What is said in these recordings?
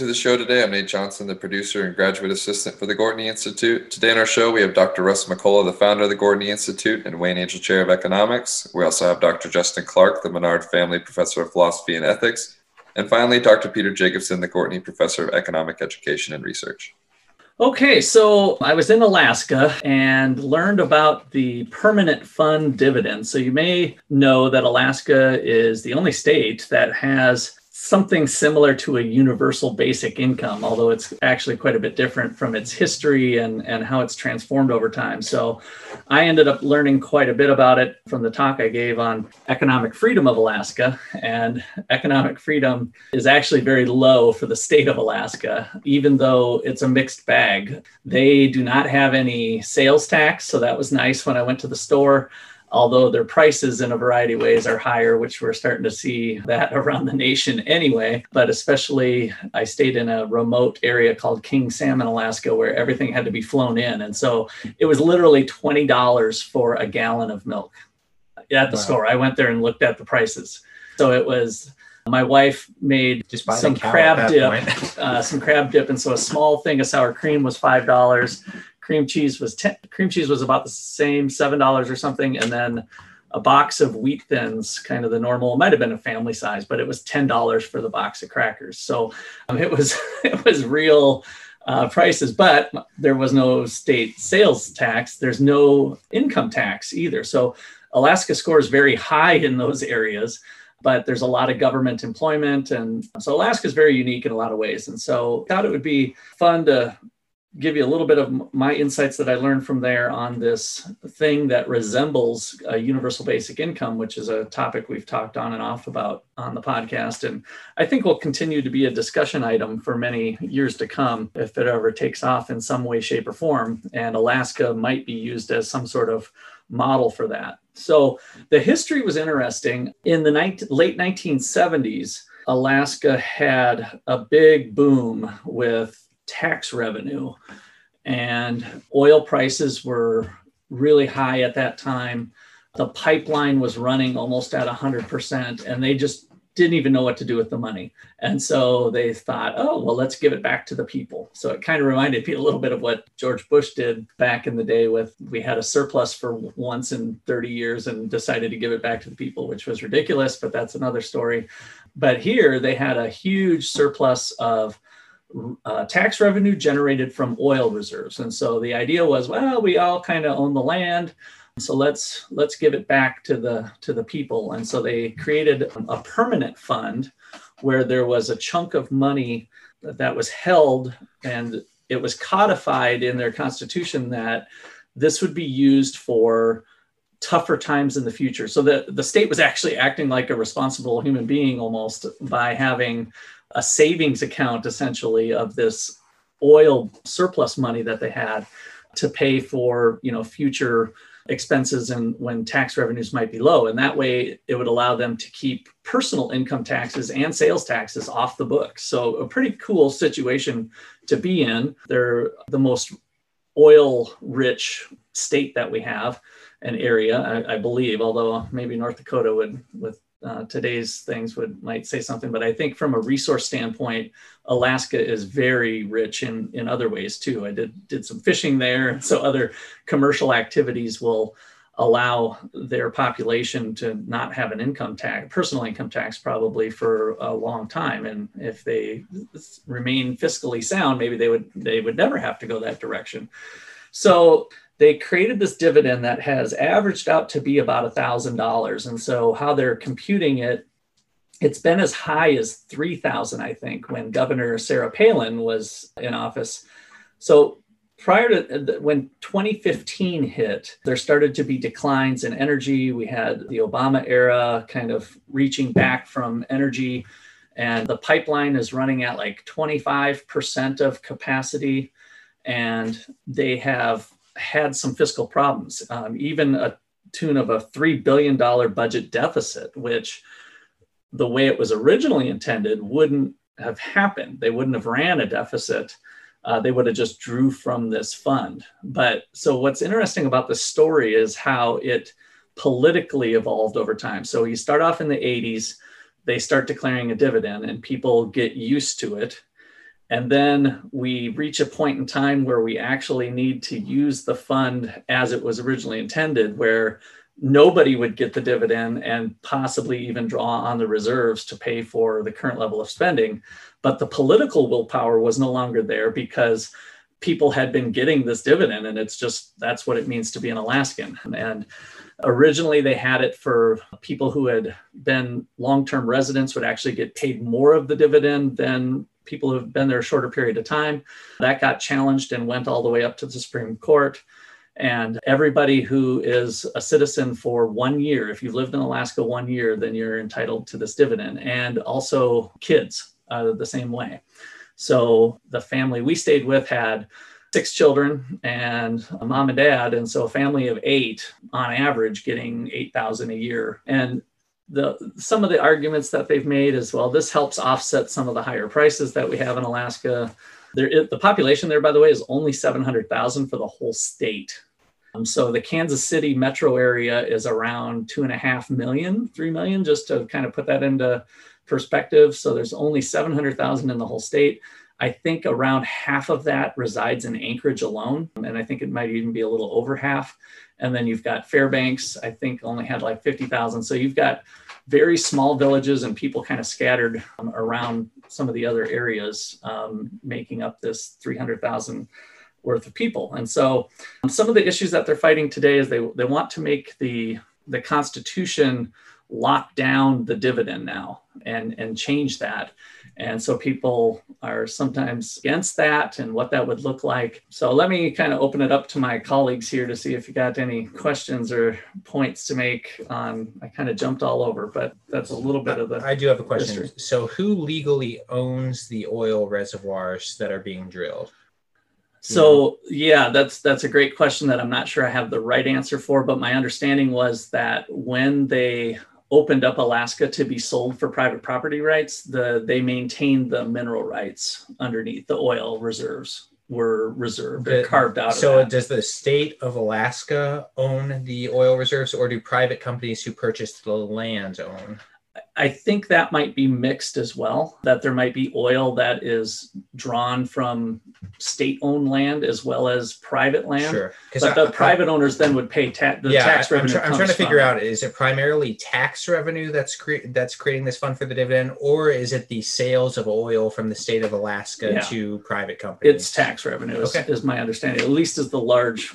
To the show today. I'm Nate Johnson, the producer and graduate assistant for the Gwartney Institute. Today on our show, we have Dr. Russ McCullough, the founder of the Gwartney Institute and Wayne Angell Chair of Economics. We also have Dr. Justin Clark, the Menard Family Professor of Philosophy and Ethics. And finally, Dr. Peter Jacobsen, the Gwartney Professor of Economic Education and Research. Okay, so I was in Alaska and learned about the permanent fund dividend. So you may know that Alaska is the only state that has something similar to a universal basic income, although it's actually quite a bit different from its history and, and how it's transformed over time. So I ended up learning quite a bit about it from the talk I gave on economic freedom of Alaska. And economic freedom is actually very low for the state of Alaska, even though it's a mixed bag. They do not have any sales tax. So that was nice when I went to the store although their prices in a variety of ways are higher, which we're starting to see that around the nation anyway. But especially, I stayed in a remote area called King Salmon, Alaska, where everything had to be flown in. And so it was literally $20 for a gallon of milk at the wow. store. I went there and looked at the prices. So it was my wife made Just some crab dip, uh, some crab dip, and so a small thing of sour cream was five dollars cream cheese was ten, cream cheese was about the same seven dollars or something, and then a box of wheat thins, kind of the normal, might have been a family size, but it was ten dollars for the box of crackers. So um, it was it was real uh, prices, but there was no state sales tax. There's no income tax either. So Alaska scores very high in those areas but there's a lot of government employment and so alaska is very unique in a lot of ways and so I thought it would be fun to give you a little bit of my insights that I learned from there on this thing that resembles a universal basic income, which is a topic we've talked on and off about on the podcast. And I think will continue to be a discussion item for many years to come if it ever takes off in some way, shape, or form. And Alaska might be used as some sort of model for that. So the history was interesting. In the late 1970s, Alaska had a big boom with tax revenue. And oil prices were really high at that time. The pipeline was running almost at 100%, and they just didn't even know what to do with the money. And so they thought, oh, well, let's give it back to the people. So it kind of reminded me a little bit of what George Bush did back in the day with we had a surplus for once in 30 years and decided to give it back to the people, which was ridiculous, but that's another story. But here they had a huge surplus of uh, tax revenue generated from oil reserves. And so the idea was, well, we all kind of own the land, so let's let's give it back to the to the people. And so they created a permanent fund where there was a chunk of money that was held and it was codified in their constitution that this would be used for tougher times in the future. So the, the state was actually acting like a responsible human being almost by having a savings account essentially of this oil surplus money that they had to pay for you know future expenses and when tax revenues might be low. And that way it would allow them to keep personal income taxes and sales taxes off the books. So a pretty cool situation to be in. They're the most oil rich state that we have an area I, I believe although maybe north dakota would with uh, today's things would might say something, but I think from a resource standpoint, Alaska is very rich in in other ways too. I did did some fishing there, so other commercial activities will allow their population to not have an income tax, personal income tax, probably for a long time. And if they remain fiscally sound, maybe they would they would never have to go that direction. So they created this dividend that has averaged out to be about $1,000. And so, how they're computing it, it's been as high as 3,000, I think, when Governor Sarah Palin was in office. So, prior to uh, when 2015 hit, there started to be declines in energy. We had the Obama era kind of reaching back from energy, and the pipeline is running at like 25% of capacity. And they have had some fiscal problems, um, even a tune of a $3 billion budget deficit, which the way it was originally intended wouldn't have happened. They wouldn't have ran a deficit. Uh, they would have just drew from this fund. But so what's interesting about the story is how it politically evolved over time. So you start off in the 80s, they start declaring a dividend, and people get used to it. And then we reach a point in time where we actually need to use the fund as it was originally intended, where nobody would get the dividend and possibly even draw on the reserves to pay for the current level of spending. But the political willpower was no longer there because people had been getting this dividend, and it's just that's what it means to be an Alaskan. And originally, they had it for people who had been long term residents would actually get paid more of the dividend than people who have been there a shorter period of time. That got challenged and went all the way up to the Supreme Court. And everybody who is a citizen for one year, if you've lived in Alaska one year, then you're entitled to this dividend. And also kids uh, the same way. So the family we stayed with had six children and a mom and dad. And so a family of eight on average getting 8,000 a year. And the some of the arguments that they've made as well, this helps offset some of the higher prices that we have in Alaska. There, the population there, by the way, is only 700,000 for the whole state. Um, so the Kansas City metro area is around two and a half million, three million, just to kind of put that into perspective. So there's only 700,000 in the whole state. I think around half of that resides in Anchorage alone. And I think it might even be a little over half. And then you've got Fairbanks, I think only had like 50,000. So you've got very small villages and people kind of scattered um, around some of the other areas, um, making up this 300,000 worth of people. And so um, some of the issues that they're fighting today is they, they want to make the, the Constitution lock down the dividend now and, and change that. And so people are sometimes against that and what that would look like. So let me kind of open it up to my colleagues here to see if you got any questions or points to make on I kind of jumped all over, but that's a little bit of the I do have a question. history. So who legally owns the oil reservoirs that are being drilled? So yeah, that's that's a great question that I'm not sure I have the right answer for, but my understanding was that when they opened up Alaska to be sold for private property rights, the they maintained the mineral rights underneath the oil reserves were reserved The- carved out. So does the state of Alaska own the oil reserves or do private companies who purchased the land own? I think that might be mixed as well. That there might be oil that is drawn from state-owned land as well as private land. Sure. But the private owners then would pay ta- the yeah, tax I- I'm, revenue. I'm trying comes to figure from- out is it primarily tax revenue that's cre- that's creating this fund for the dividend, or is it the sales of oil from the state of Alaska Yeah. to private companies? It's tax revenue, is, Okay. is my understanding. At least is the large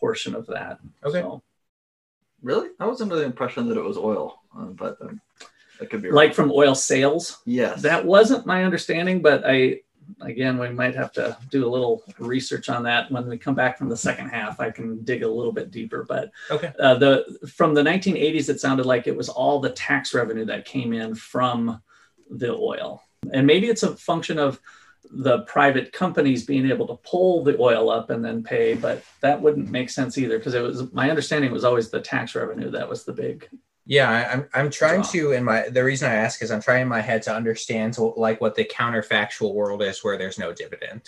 portion of that. Okay. So, Really? I was under the impression that it was oil, uh, but um, that could be wrong. like from oil sales, yes, that wasn't my understanding, but I again we might have to do a little research on that when we come back from the second half. I can dig a little bit deeper, but Okay. uh, the from the 1980s, it sounded like it was all the tax revenue that came in from the oil, and maybe it's a function of the private companies being able to pull the oil up and then pay, but that wouldn't make sense either because it was my understanding was always the tax revenue that was the big. Yeah, I'm I'm trying Draw. to in my the reason I ask is I'm trying in my head to understand so, like what the counterfactual world is where there's no dividend.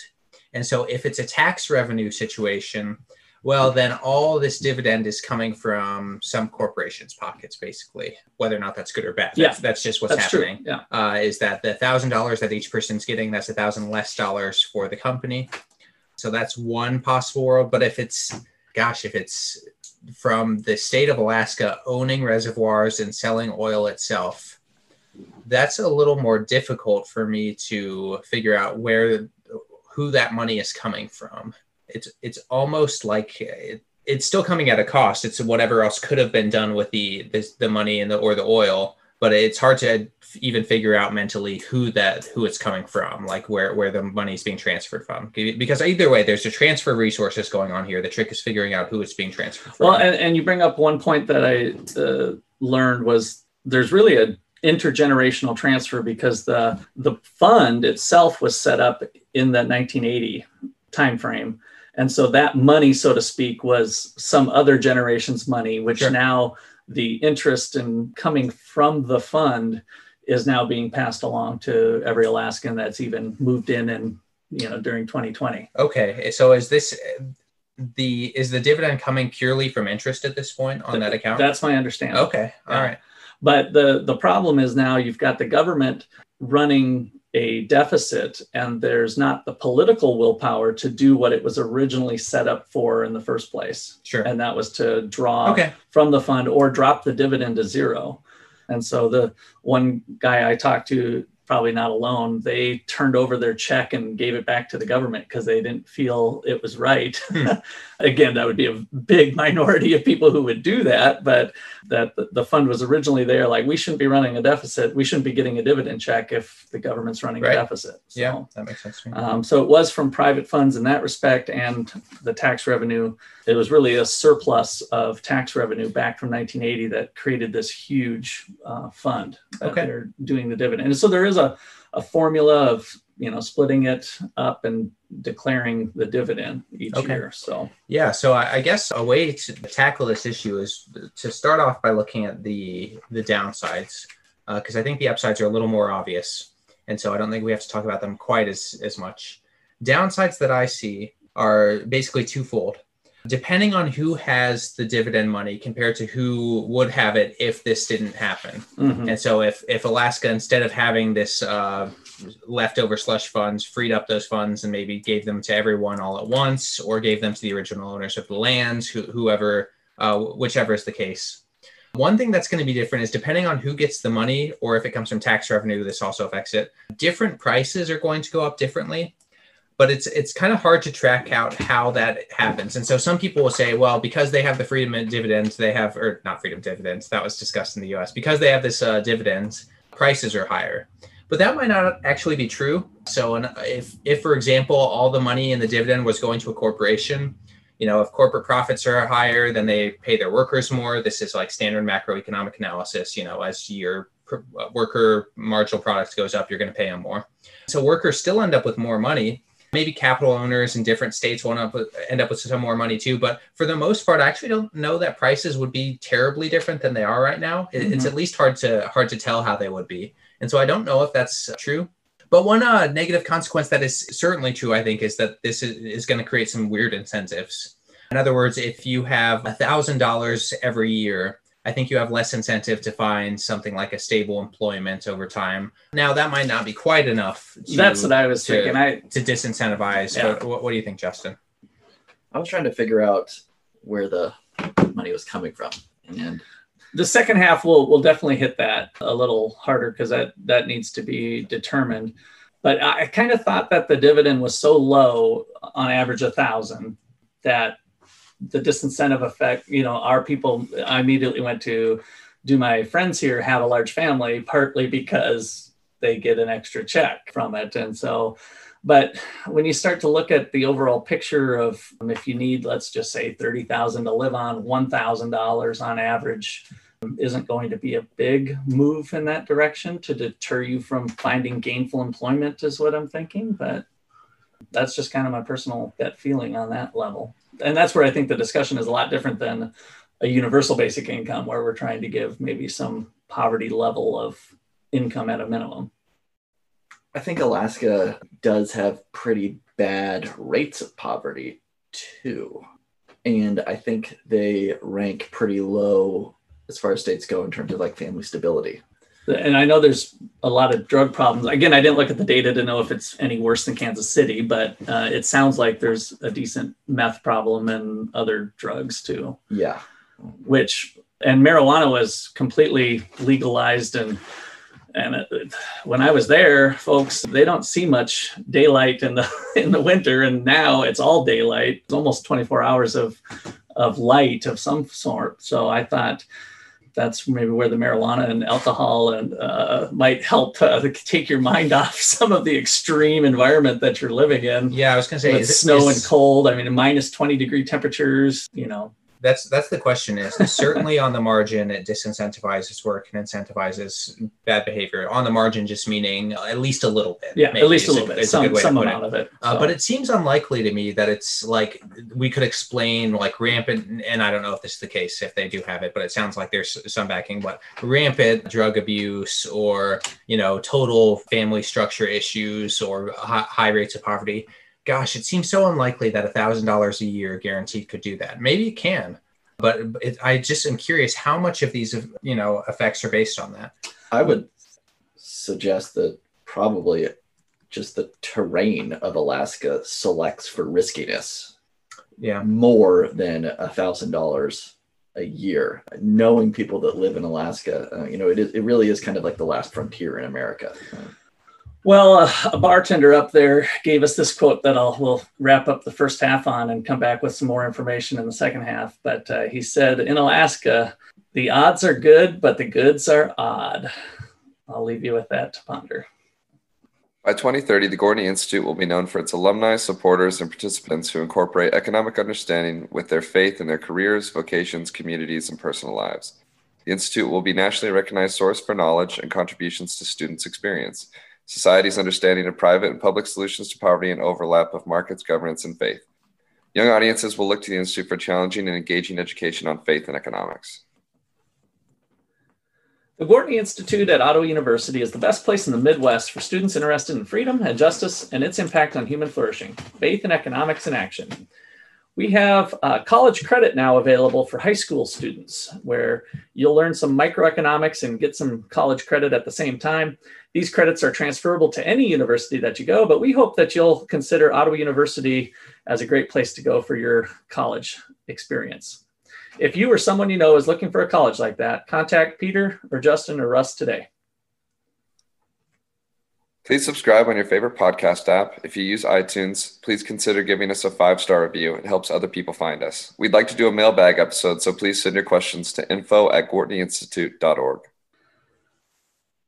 And so if it's a tax revenue situation, well then all this dividend is coming from some corporation's pockets basically, whether or not that's good or bad. Yeah, That's, that's just what's That's happening. true. Yeah. Uh, is that the thousand dollars that each person's getting, that's a thousand less dollars for the company. So that's one possible world. But if it's gosh, if it's from the state of Alaska owning reservoirs and selling oil itself, that's a little more difficult for me to figure out where who that money is coming from. It's it's almost like it, it's still coming at a cost. It's whatever else could have been done with the the, the money and the or the oil, but it's hard to even figure out mentally who that who it's coming from, like where where the money is being transferred from. Because either way, there's a transfer of resources going on here. The trick is figuring out who it's being transferred from. Well, and, and you bring up one point that I uh, learned was there's really a intergenerational transfer because the the fund itself was set up in the 1980 timeframe, And so that money, so to speak, was some other generation's money, which Sure. now the interest in coming from the fund is now being passed along to every Alaskan that's even moved in and you know during 2020. Okay, so is this the is the dividend coming purely from interest at this point on that account? That's my understanding. okay, all Yeah. right. But the the problem is now you've got the government running a deficit and there's not the political willpower to do what it was originally set up for in the first place. Sure. And that was to draw Okay. from the fund or drop the dividend to zero. And so the one guy I talked to, probably not alone, they turned over their check and gave it back to the government because they didn't feel it was right. Hmm. Again, that would be a big minority of people who would do that, but that the, fund was originally there. Like we shouldn't be running a deficit. We shouldn't be getting a dividend check if the government's running Right. a deficit. So, Yeah, that makes sense to me. um, so it was from private funds in that respect, and the tax revenue. It was really a surplus of tax revenue back from 1980 that created this huge uh, fund that Okay. they're doing the dividend. And so there is a, a formula of you know splitting it up and declaring the dividend each Okay. year. So Yeah, so I, I guess a way to tackle this issue is to start off by looking at the the downsides, uh, because I think the upsides are a little more obvious, and so I don't think we have to talk about them quite as as much. Downsides that I see are basically twofold. Depending on who has the dividend money compared to who would have it if this didn't happen. mhm. And so if if Alaska instead of having this uh, leftover slush funds freed up those funds and maybe gave them to everyone all at once or gave them to the original owners of the lands, who, whoever, uh, whichever is the case. One thing that's going to be different is depending on who gets the money or if it comes from tax revenue, this also affects it. Different prices are going to go up differently. But it's it's kind of hard to track out how that happens. And so some people will say, well, because they have the freedom of dividends, they have or not freedom dividends, that was discussed in the US, because they have this uh, dividends, prices are higher but that might not actually be true. So, an, if, if for example, all the money in the dividend was going to a corporation, you know, if corporate profits are higher, then they pay their workers more. This is like standard macroeconomic analysis. You know, as your uh, worker marginal product goes up, you're going to pay them more. So workers still end up with more money. Maybe capital owners in different states will end up with, end up with some more money too. But for the most part, I actually don't know that prices would be terribly different than they are right now. It- It's Mhm. at least hard to hard to tell how they would be. And so I don't know if that's true. But one uh, negative consequence that is certainly true, I think, is that this is, is going to create some weird incentives. In other words, if you have $1,000 every year, I think you have less incentive to find something like a stable employment over time. Now, that might not be quite enough to, that's what I was to- thinking. I to disincentivize. Yeah. What, what, what do you think, Justin? I was trying to figure out where the money was coming from, and the second half will will definitely hit that a little harder because that that needs to be determined. But I, I kind of thought that the dividend was so low, on average a thousand, that the disincentive effect. You know, our people. I immediately went to do my friends here have a large family, partly because they get an extra check from it, and so. But when you start to look at the overall picture of um, if you need, let's just say thirty thousand to live on, one thousand dollars on average isn't going to be a big move in that direction to deter you from finding gainful employment, is what I'm thinking. But that's just kind of my personal gut feeling on that level. And that's where I think the discussion is a lot different than a universal basic income, where we're trying to give maybe some poverty level of income at a minimum. I think Alaska does have pretty bad rates of poverty too. And I think they rank pretty low as far as states go in terms of like family stability. And I know there's a lot of drug problems. Again, I didn't look at the data to know if it's any worse than Kansas City, but uh, it sounds like there's a decent meth problem and other drugs too. Yeah. which and marijuana was completely legalized and and it, when I was there, folks, they don't see much daylight in the in the winter, and now it's all daylight. It's almost 24 hours of of light of some sort. So I thought that's maybe where the marijuana and alcohol and uh, might help uh, take your mind off some of the extreme environment that you're living in Yeah, I was going to say snow is- and cold. I mean, minus 20 degree temperatures, you know, That's that's the question. Is certainly on the margin it disincentivizes work and incentivizes bad behavior. On the margin, just meaning at least a little bit. Yeah, at least a little bit, a good some, some put it. amount of it. Uh, but it seems unlikely to me that it's like we could explain like rampant, and I don't know if this is the case if they do have it, but it sounds like there's some backing. But rampant drug abuse or you know total family structure issues or high, high rates of poverty. Gosh, it seems so unlikely that a thousand dollars a year guaranteed could do that. Maybe it can, but it, I just am curious how much of these you know effects are based on that. I would suggest that probably just the terrain of Alaska selects for riskiness Yeah. more than a thousand dollars a year. Knowing people that live in Alaska, uh, you know, it, is, it really is kind of like the last frontier in America. Well, uh, a bartender up there gave us this quote that I'll we'll wrap up the first half on and come back with some more information in the second half. But uh, he said, in Alaska, the odds are good, but the goods are odd. I'll leave you with that to ponder. By 2030, the Gwartney Institute will be known for its alumni, supporters, and participants who incorporate economic understanding with their faith in their careers, vocations, communities, and personal lives. The Institute will be nationally recognized source for knowledge and contributions to students' experience, society's understanding of private and public solutions to poverty and overlap of markets, governance, and faith. Young audiences will look to the Institute for challenging and engaging education on faith and economics. The Gwartney Institute at Ottawa University is the best place in the Midwest for students interested in freedom and justice and its impact on human flourishing, faith and economics in action. We have uh, college credit now available for high school students, where you'll learn some microeconomics and get some college credit at the same time. These credits are transferable to any university that you go, but we hope that you'll consider Ottawa University as a great place to go for your college experience. If you or someone you know is looking for a college like that, contact Peter or Justin or Russ today. Please subscribe on your favorite podcast app. If you use iTunes, please consider giving us a five star review. It helps other people find us. We'd like to do a mailbag episode, so please send your questions to info at gwartneyinstitute.org.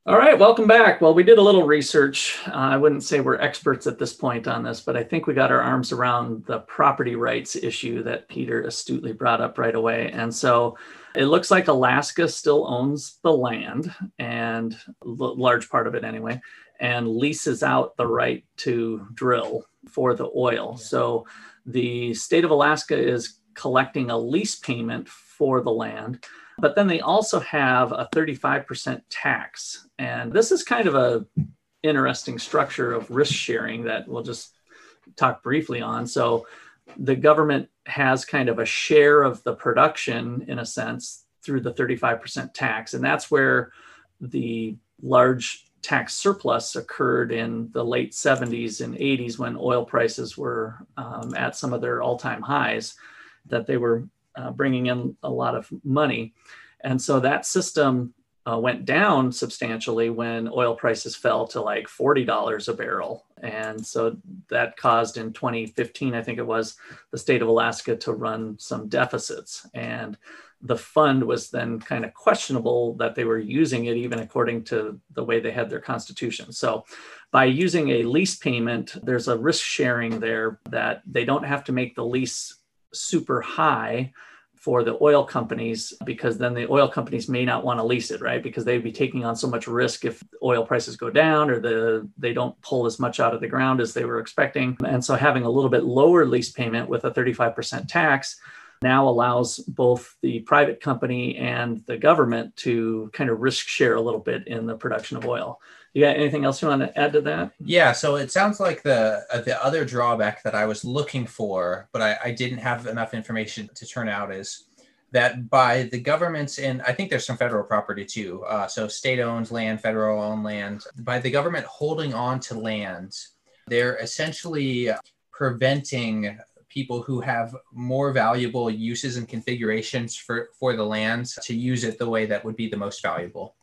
All right, welcome back. Well, we did a little research. Uh, I wouldn't say we're experts at this point on this, but I think we got our arms around the property rights issue that Peter astutely brought up right away. And so it looks like Alaska still owns the land and a large part of it anyway, and leases out the right to drill for the oil. So the state of Alaska is collecting a lease payment for the land but then they also have a 35% tax. And this is kind of a interesting structure of risk sharing that we'll just talk briefly on. So the government has kind of a share of the production in a sense through the 35% tax. And that's where the large tax surplus occurred in the late 70s and 80s when oil prices were um, at some of their all-time highs that they were uh, bringing in a lot of money. And so that system uh, went down substantially when oil prices fell to like $40 a barrel. And so that caused in 2015, I think it was, the state of Alaska to run some deficits. And the fund was then kind of questionable that they were using it even according to the way they had their constitution. So by using a lease payment, there's a risk sharing there that they don't have to make the lease super high for the oil companies because then the oil companies may not want to lease it right because they'd be taking on so much risk if oil prices go down or the they don't pull as much out of the ground as they were expecting and so having a little bit lower lease payment with a 35% tax now allows both the private company and the government to kind of risk share a little bit in the production of oil you got anything else you want to add to that Yeah, so it sounds like the uh, the other drawback that I was looking for, but I, I didn't have enough information to turn out is that by the government's and I think there's some federal property too. Uh, so state-owned land, federal owned land. By the government holding on to land, they're essentially preventing people who have more valuable uses and configurations for for the land to use it the way that would be the most valuable.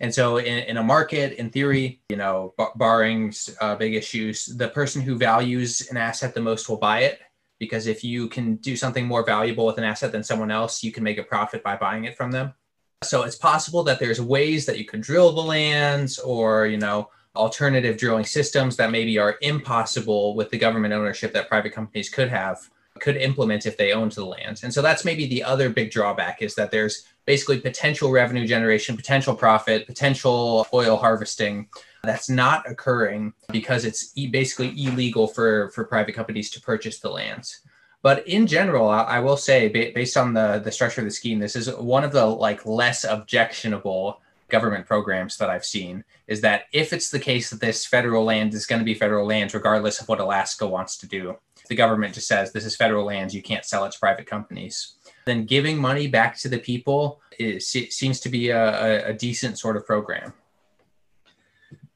And so, in, in a market, in theory, you know, bar- barring uh, big issues, the person who values an asset the most will buy it because if you can do something more valuable with an asset than someone else, you can make a profit by buying it from them. So it's possible that there's ways that you can drill the lands or, you know, alternative drilling systems that maybe are impossible with the government ownership that private companies could have. could implement if they owned the land. And so that's maybe the other big drawback is that there's basically potential revenue generation, potential profit, potential oil harvesting that's not occurring because it's basically illegal for, for private companies to purchase the lands. But in general, I, will say, based on the, the structure of the scheme, this is one of the like less objectionable government programs that I've seen. Is that if it's the case that this federal land is going to be federal lands, regardless of what Alaska wants to do, the government just says this is federal lands, you can't sell it to private companies. Then giving money back to the people is, seems to be a, a, decent sort of program.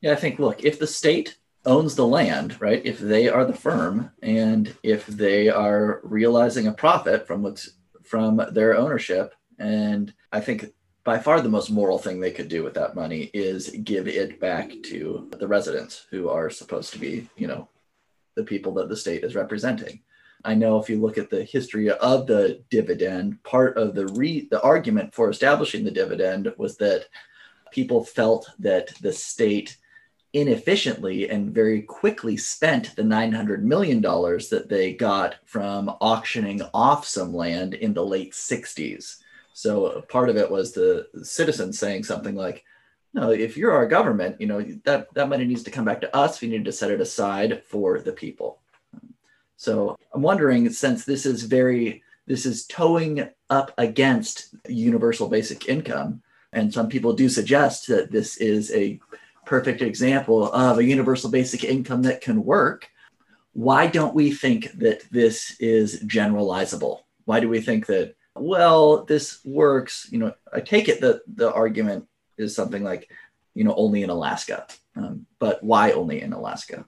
Yeah, I think, look, if the state owns the land, right? If they are the firm and if they are realizing a profit from what's from their ownership, and I think by far the most moral thing they could do with that money is give it back to the residents who are supposed to be, you know, the people that the state is representing. I know if you look at the history of the dividend, part of the re- the argument for establishing the dividend was that people felt that the state inefficiently and very quickly spent the $900 million that they got from auctioning off some land in the late 60s. So uh, part of it was the citizens saying something like, no, if you're our government, you know, that, that money needs to come back to us. We need to set it aside for the people. So I'm wondering, since this is very, this is towing up against universal basic income, and some people do suggest that this is a perfect example of a universal basic income that can work. Why don't we think that this is generalizable? Why do we think that, well, this works? You know, I take it that the argument is something like, you know, only in Alaska. Um, but why only in Alaska?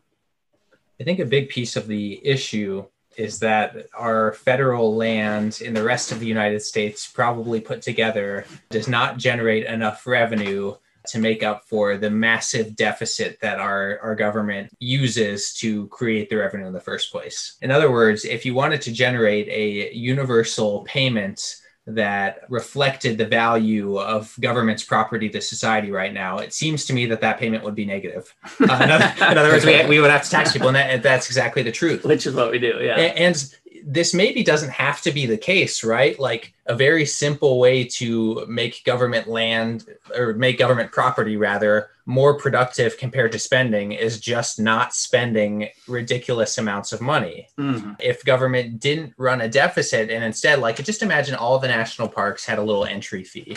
I think a big piece of the issue is that our federal land in the rest of the United States, probably put together, does not generate enough revenue to make up for the massive deficit that our, our government uses to create the revenue in the first place. In other words, if you wanted to generate a universal payment that reflected the value of government's property to society right now, it seems to me that that payment would be negative. Uh, in, other, in, other, words, we, we would have to tax people, and that, that's exactly the truth. Which is what we do, yeah. And, and this maybe doesn't have to be the case, right? Like a very simple way to make government land or make government property rather more productive compared to spending is just not spending ridiculous amounts of money. Mm-hmm. If government didn't run a deficit and instead, like just imagine all the national parks had a little entry fee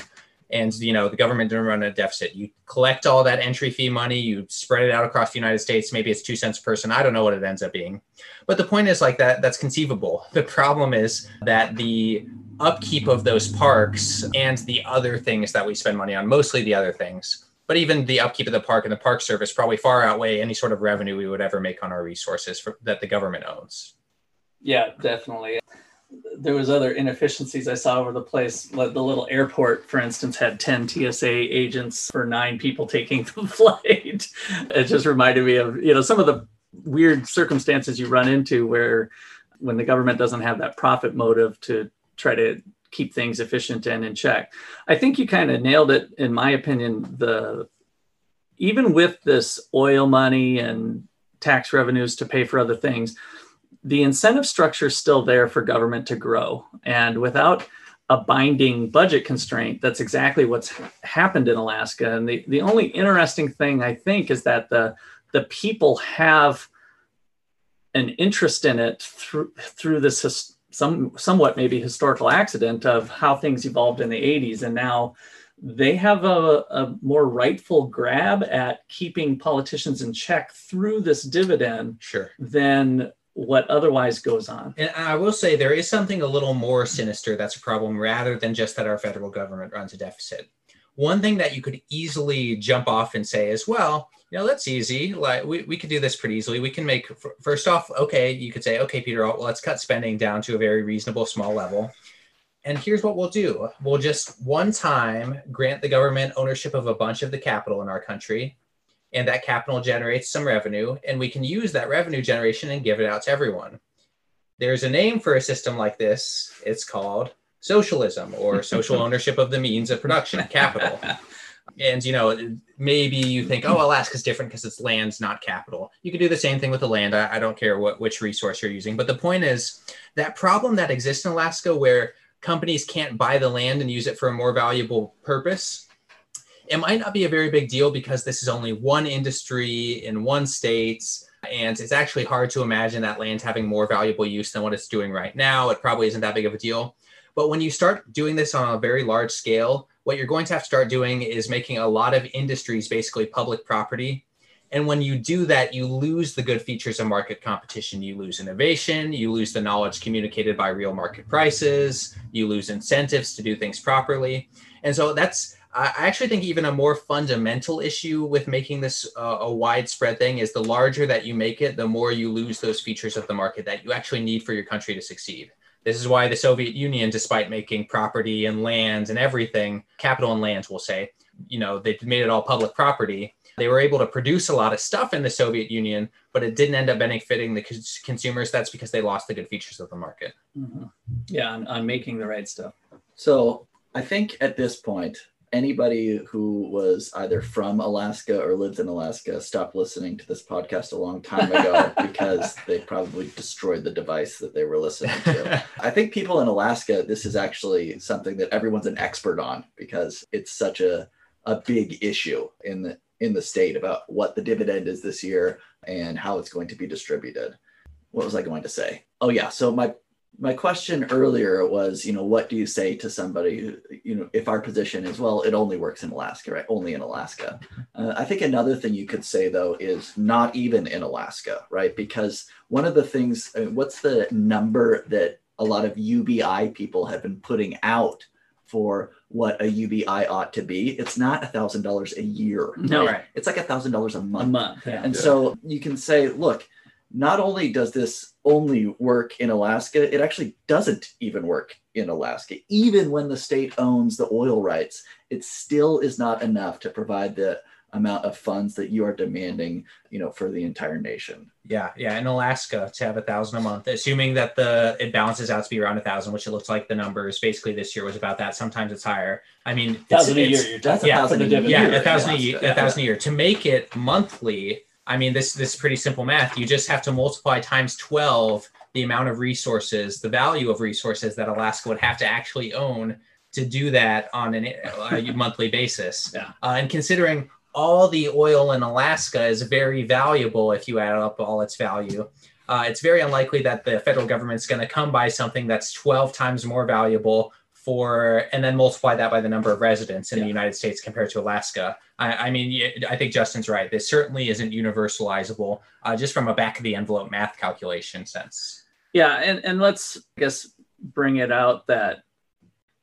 and you know the government didn't run a deficit. You collect all that entry fee money you spread it out across the united states. Maybe it's two cents a person. I don't know what it ends up being. But the point is like that that's conceivable. The problem is that the upkeep of those parks and the other things that we spend money on mostly the other things but even the upkeep of the park and the park service probably far outweigh any sort of revenue we would ever make on our resources for, that the government owns. Yeah definitely there was other inefficiencies I saw over the place. Like the little airport, for instance, had 10 TSA agents for nine people taking the flight. it just reminded me of, you know, some of the weird circumstances you run into where when the government doesn't have that profit motive to try to keep things efficient and in check. I think you kind of nailed it in my opinion. The even with this oil money and tax revenues to pay for other things, the incentive structure is still there for government to grow. And without a binding budget constraint, that's exactly what's happened in Alaska. And the, the only interesting thing I think is that the, the people have an interest in it through, through this his, some, somewhat maybe historical accident of how things evolved in the 80s. And now they have a, a more rightful grab at keeping politicians in check through this dividend sure. than what otherwise goes on. And I will say there is something a little more sinister that's a problem rather than just that our federal government runs a deficit. One thing that you could easily jump off and say is, well, you know, that's easy. Like we, we could do this pretty easily. We can make first off, okay, you could say, okay, Peter, well, let's cut spending down to a very reasonable small level. And here's what we'll do. We'll just one time grant the government ownership of a bunch of the capital in our country and that capital generates some revenue and we can use that revenue generation and give it out to everyone there's a name for a system like this it's called socialism or social ownership of the means of production capital And you know, maybe you think, oh, Alaska's different because it's land's not capital. You could do the same thing with the land. I, I don't care what which resource you're using. But the point is that problem that exists in Alaska where companies can't buy the land and use it for a more valuable purpose. It might not be a very big deal because this is only one industry in one state. And it's actually hard to imagine that land having more valuable use than what it's doing right now. It probably isn't that big of a deal. But when you start doing this on a very large scale, what you're going to have to start doing is making a lot of industries basically public property. And when you do that, you lose the good features of market competition. You lose innovation, you lose the knowledge communicated by real market prices, you lose incentives to do things properly. And so that's, I actually think, even a more fundamental issue with making this uh, a widespread thing is the larger that you make it, the more you lose those features of the market that you actually need for your country to succeed. This is why the Soviet Union, despite making property and lands and everything, capital and lands, we'll say, you know, they made it all public property. They were able to produce a lot of stuff in the Soviet Union, but it didn't end up benefiting the cons- consumers. That's because they lost the good features of the market. Mhm. Yeah, on, on making the right stuff. So I think at this point, anybody who was either from Alaska or lived in Alaska stopped listening to this podcast a long time ago because they probably destroyed the device that they were listening to. I think people in Alaska, this is actually something that everyone's an expert on because it's such a, a big issue in the in the state about what the dividend is this year and how it's going to be distributed. What was I going to say? Oh yeah, so my my question earlier was, you know, what do you say to somebody who, you know, if our position is, well, it only works in Alaska, right? Only in Alaska. Uh, I think another thing you could say, though, is not even in Alaska, right? Because one of the things, uh, what's the number that a lot of UBI people have been putting out for what a UBI ought to be? It's not a thousand dollars a year. No. Right. It's like a thousand dollars a month. A month. month. Yeah. And Yeah. so you can say, look, not only does this only work in Alaska, it actually doesn't even work in Alaska. Even when the state owns the oil rights, it still is not enough to provide the amount of funds that you are demanding, you know, for the entire nation. Yeah, yeah. In Alaska, to have a thousand a month, assuming that the it balances out to be around a thousand, which it looks like the numbers basically this year was about that. Sometimes it's higher. I mean, thousand a year. That's a Yeah, thousand a year. yeah, a thousand a year. A thousand a year. To make it monthly, I mean, this this is pretty simple math. You just have to multiply times twelve the amount of resources, the value of resources that Alaska would have to actually own to do that on an, a monthly basis. Yeah. Uh, and considering all the oil in Alaska is very valuable if you add up all its value. Uh, it's very unlikely that the federal government's going to come by something that's 12 times more valuable for, and then multiply that by the number of residents in Yeah. the United States compared to Alaska. I, I mean, I think Justin's right. This certainly isn't universalizable uh, just from a back of the envelope math calculation sense. Yeah, and and let's I guess bring it out that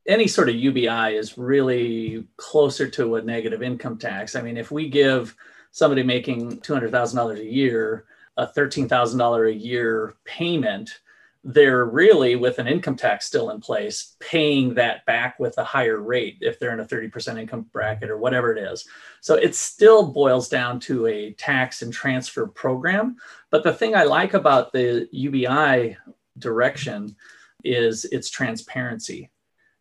any sort of UBI is really closer to a negative income tax. I mean, if we give somebody making two hundred thousand dollars a year a thirteen thousand dollar a year payment, they're really with an income tax still in place, paying that back with a higher rate if they're in a thirty percent income bracket or whatever it is. So it still boils down to a tax and transfer program. But the thing I like about the UBI direction is its transparency.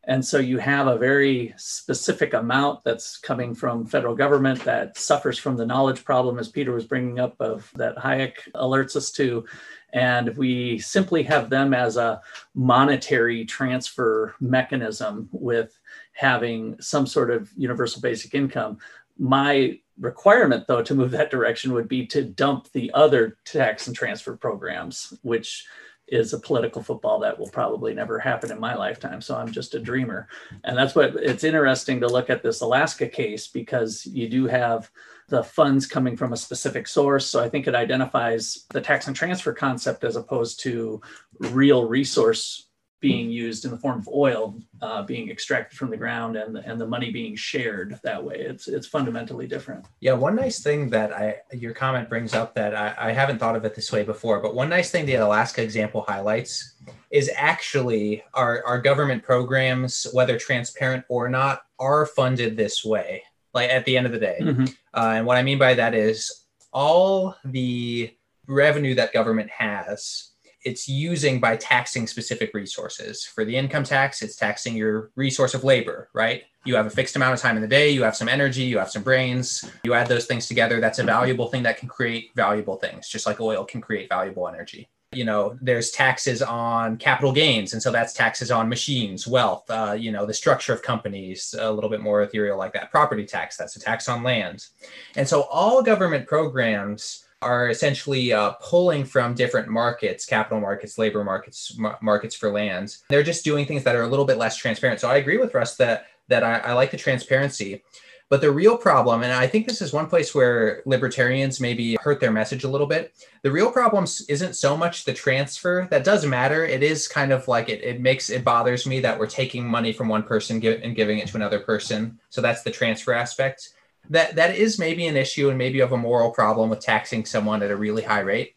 And so you have a very specific amount that's coming from federal government that suffers from the knowledge problem, as Peter was bringing up, of that Hayek alerts us to. And we simply have them as a monetary transfer mechanism with having some sort of universal basic income. My requirement, though, to move that direction would be to dump the other tax and transfer programs, which is a political football that will probably never happen in my lifetime. So I'm just a dreamer. And that's what it's interesting to look at this Alaska case because you do have the funds coming from a specific source. So I think it identifies the tax and transfer concept as opposed to real resource being used in the form of oil uh, being extracted from the ground and, and the money being shared that way. It's, it's fundamentally different. Yeah, one nice thing that I your comment brings up that I, I haven't thought of it this way before, but one nice thing the Alaska example highlights is actually our, our government programs, whether transparent or not, are funded this way. Like at the end of the day. Mhm. Uh, and what I mean by that is all the revenue that government has it's using by taxing specific resources. For the income tax, it's taxing your resource of labor, right? You have a fixed amount of time in the day, you have some energy, you have some brains. You add those things together, that's a valuable thing that can create valuable things, just like oil can create valuable energy you know there's taxes on capital gains and so that's taxes on machines wealth uh, you know the structure of companies a little bit more ethereal like that property tax that's a tax on land and so all government programs are essentially uh, pulling from different markets capital markets labor markets markets for lands they're just doing things that are a little bit less transparent so i agree with russ that that I, I like the transparency but the real problem, and I think this is one place where libertarians maybe hurt their message a little bit. The real problem isn't so much the transfer that does matter. It is kind of like it, it makes it bothers me that we're taking money from one person and giving it to another person. So that's the transfer aspect. That that is maybe an issue, and maybe you have a moral problem with taxing someone at a really high rate.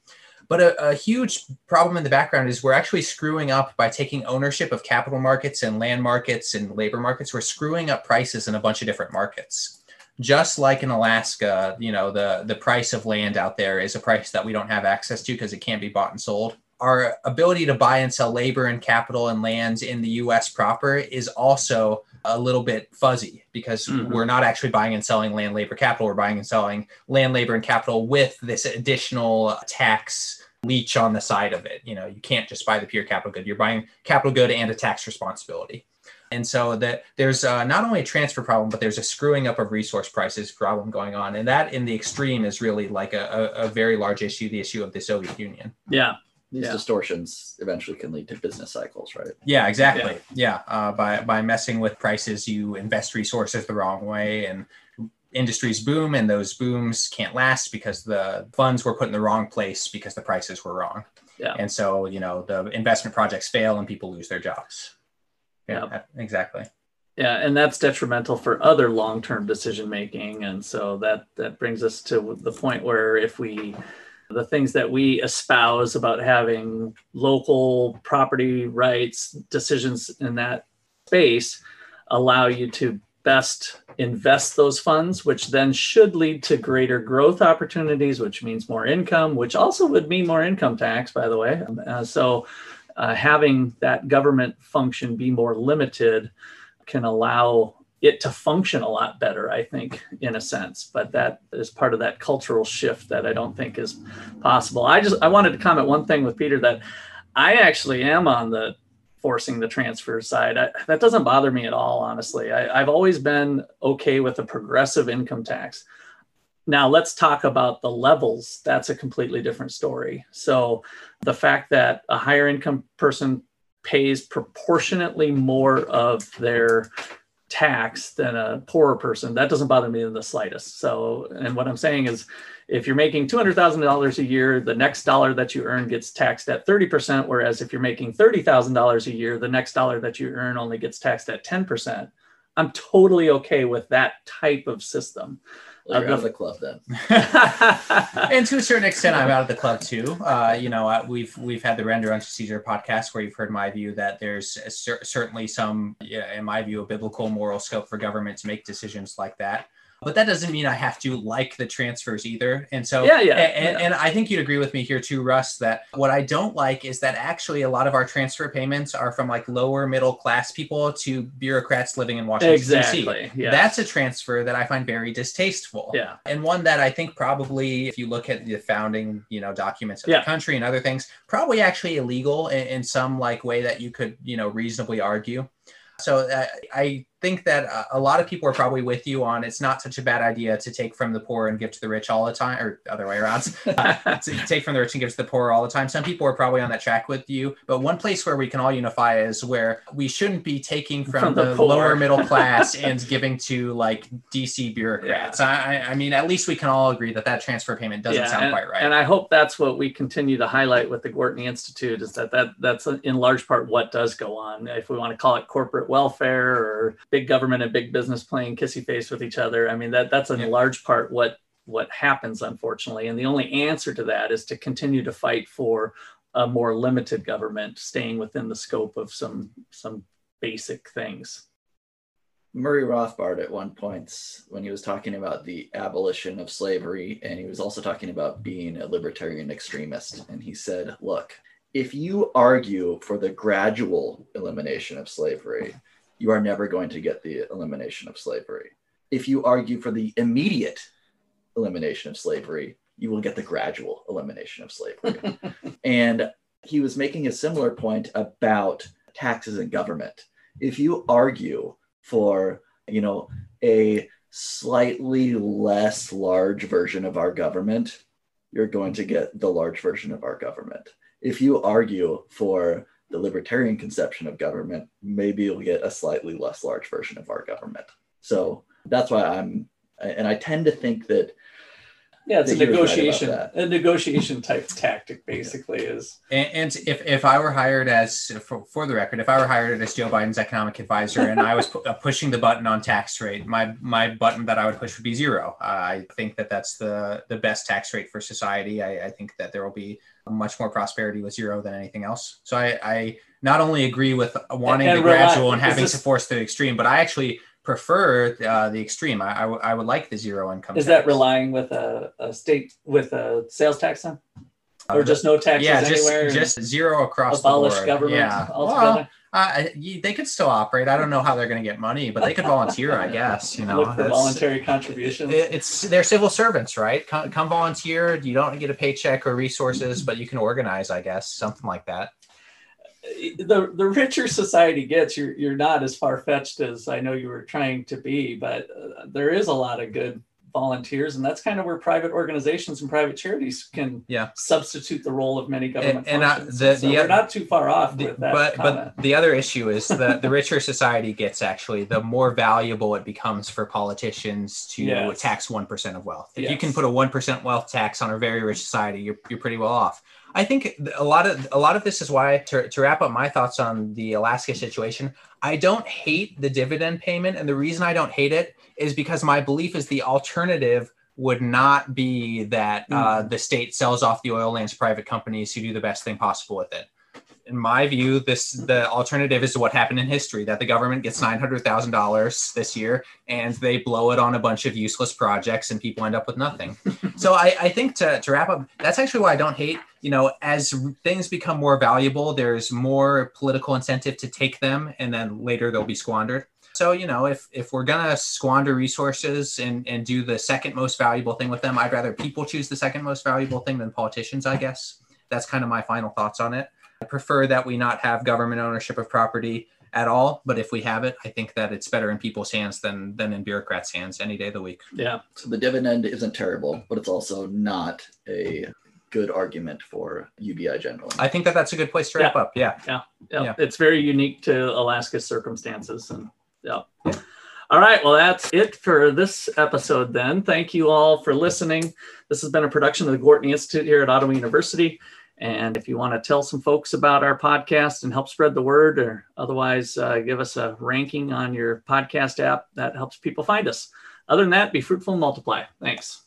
But a, a, huge problem in the background is we're actually screwing up by taking ownership of capital markets and land markets and labor markets. We're screwing up prices in a bunch of different markets. Just like in Alaska, you know, the, the price of land out there is a price that we don't have access to because it can't be bought and sold. Our ability to buy and sell labor and capital and lands in the US proper is also a little bit fuzzy because mm-hmm. we're not actually buying and selling land, labor, capital. We're buying and selling land, labor, and capital with this additional tax leech on the side of it. You know, you can't just buy the pure capital good. You're buying capital good and a tax responsibility. And so that there's uh, not only a transfer problem, but there's a screwing up of resource prices problem going on. And that in the extreme is really like a, a, a very large issue, the issue of the Soviet Union. Yeah. These yeah. distortions eventually can lead to business cycles, right? Yeah, exactly. Yeah. yeah. Uh, by, by messing with prices, you invest resources the wrong way and industries boom and those booms can't last because the funds were put in the wrong place because the prices were wrong. Yeah. And so, you know, the investment projects fail and people lose their jobs. Yeah, yeah. exactly. Yeah, and that's detrimental for other long-term decision making. And so that that brings us to the point where if we the things that we espouse about having local property rights decisions in that space allow you to best invest those funds, which then should lead to greater growth opportunities, which means more income, which also would mean more income tax, by the way. Uh, so, uh, having that government function be more limited can allow it to function a lot better, I think, in a sense. But that is part of that cultural shift that I don't think is possible. I just I wanted to comment one thing with Peter that I actually am on the forcing the transfer side. I, that doesn't bother me at all, honestly. I, I've always been okay with a progressive income tax. Now, let's talk about the levels. That's a completely different story. So, the fact that a higher income person pays proportionately more of their tax than a poorer person, that doesn't bother me in the slightest. So, and what I'm saying is, if you're making $200,000 a year, the next dollar that you earn gets taxed at 30%. Whereas if you're making $30,000 a year, the next dollar that you earn only gets taxed at 10%. I'm totally okay with that type of system. You're out of the club then. and to a certain extent, I'm out of the club too. Uh, you know, uh, we've we've had the Render Unto Caesar podcast where you've heard my view that there's cer- certainly some, yeah, in my view, a biblical moral scope for government to make decisions like that but that doesn't mean I have to like the transfers either. And so, yeah, yeah, and, yeah. and I think you'd agree with me here too, Russ, that what I don't like is that actually a lot of our transfer payments are from like lower middle class people to bureaucrats living in Washington, exactly. D.C. Yes. That's a transfer that I find very distasteful. Yeah. And one that I think probably, if you look at the founding, you know, documents of yeah. the country and other things, probably actually illegal in, in some like way that you could, you know, reasonably argue. So uh, I think that uh, a lot of people are probably with you on it's not such a bad idea to take from the poor and give to the rich all the time, or other way around. uh, to take from the rich and give to the poor all the time. Some people are probably on that track with you, but one place where we can all unify is where we shouldn't be taking from, from the, the lower middle class and giving to like DC bureaucrats. Yeah. I, I, mean, at least we can all agree that that transfer payment doesn't yeah, sound and, quite right. And I hope that's what we continue to highlight with the Gwartney Institute is that, that that's in large part what does go on. If we want to call it corporate welfare or big government and big business playing kissy face with each other. I mean, that that's in yeah. large part what what happens, unfortunately. And the only answer to that is to continue to fight for a more limited government, staying within the scope of some some basic things. Murray Rothbard at one point, when he was talking about the abolition of slavery, and he was also talking about being a libertarian extremist, and he said, "Look, if you argue for the gradual elimination of slavery, you are never going to get the elimination of slavery. If you argue for the immediate elimination of slavery, you will get the gradual elimination of slavery. and he was making a similar point about taxes and government. If you argue for, you know, a slightly less large version of our government, you're going to get the large version of our government. If you argue for the libertarian conception of government, maybe you'll get a slightly less large version of our government. So that's why I'm, and I tend to think that yeah, it's a that right negotiation, a negotiation type tactic, basically is. And, and if, if I were hired as, for, for the record, if I were hired as Joe Biden's economic advisor and I was pu- uh, pushing the button on tax rate, my my button that I would push would be zero. Uh, I think that that's the the best tax rate for society. I, I think that there will be much more prosperity with zero than anything else. So I, I not only agree with wanting And the rely- gradual and having this- to force the extreme, but I actually prefer uh, the extreme. I, I, w- I would like the zero income. Is that relying with a, a state with a sales tax then, Uh, or just no taxes yeah, just anywhere? just zero across abolish the board. government Yeah. altogether. Well, uh, they could still operate. I don't know how they're going to get money, but they could volunteer, I guess. You know, Look for voluntary contributions. it- it's they're civil servants, right? Come, come volunteer. You don't get a paycheck or resources, but you can organize, I guess, something like that. The the richer society gets, you're you're not as far fetched as I know you were trying to be, but uh, there is a lot of good volunteers, and that's kind of where private organizations and private charities can Yeah. substitute the role of many government and, uh, functions. the- so the we're not too far off The- with that but comment. but the other issue is that the richer society gets actually the more valuable it becomes for politicians to Yes. tax one percent of wealth. If you can put a one percent wealth tax on a very rich society, you're you're pretty well off. I think a lot of a lot of this is why to, to wrap up my thoughts on the Alaska situation. I don't hate the dividend payment, and the reason I don't hate it is because my belief is the alternative would not be that uh, the state sells off the oil lands to private companies who do the best thing possible with it in my view, this the alternative is to what happened in history that the government gets nine hundred thousand dollars this year and they blow it on a bunch of useless projects and people end up with nothing. so I, I think to, to wrap up, that's actually why I don't hate. You know, as things become more valuable, there's more political incentive to take them, and then later they'll be squandered. So you know, if if we're gonna squander resources and and do the second most valuable thing with them, I'd rather people choose the second most valuable thing than politicians. I guess that's kind of my final thoughts on it. I prefer that we not have government ownership of property at all, but if we have it, I think that it's better in people's hands than than in bureaucrats' hands any day of the week. yeah, So the dividend isn't terrible, but it's also not a good argument for UBI generally. I think that that's a good place to wrap up. Yeah. yeah, Yeah. it's very unique to Alaska's circumstances, and yeah. All right, well, that's it for this episode then. Thank you all for listening. This has been a production of the Gwartney Institute here at Ottawa University. And if you want to tell some folks about our podcast and help spread the word, or otherwise uh, give us a ranking on your podcast app, that helps people find us. Other than that, be fruitful and multiply. Thanks.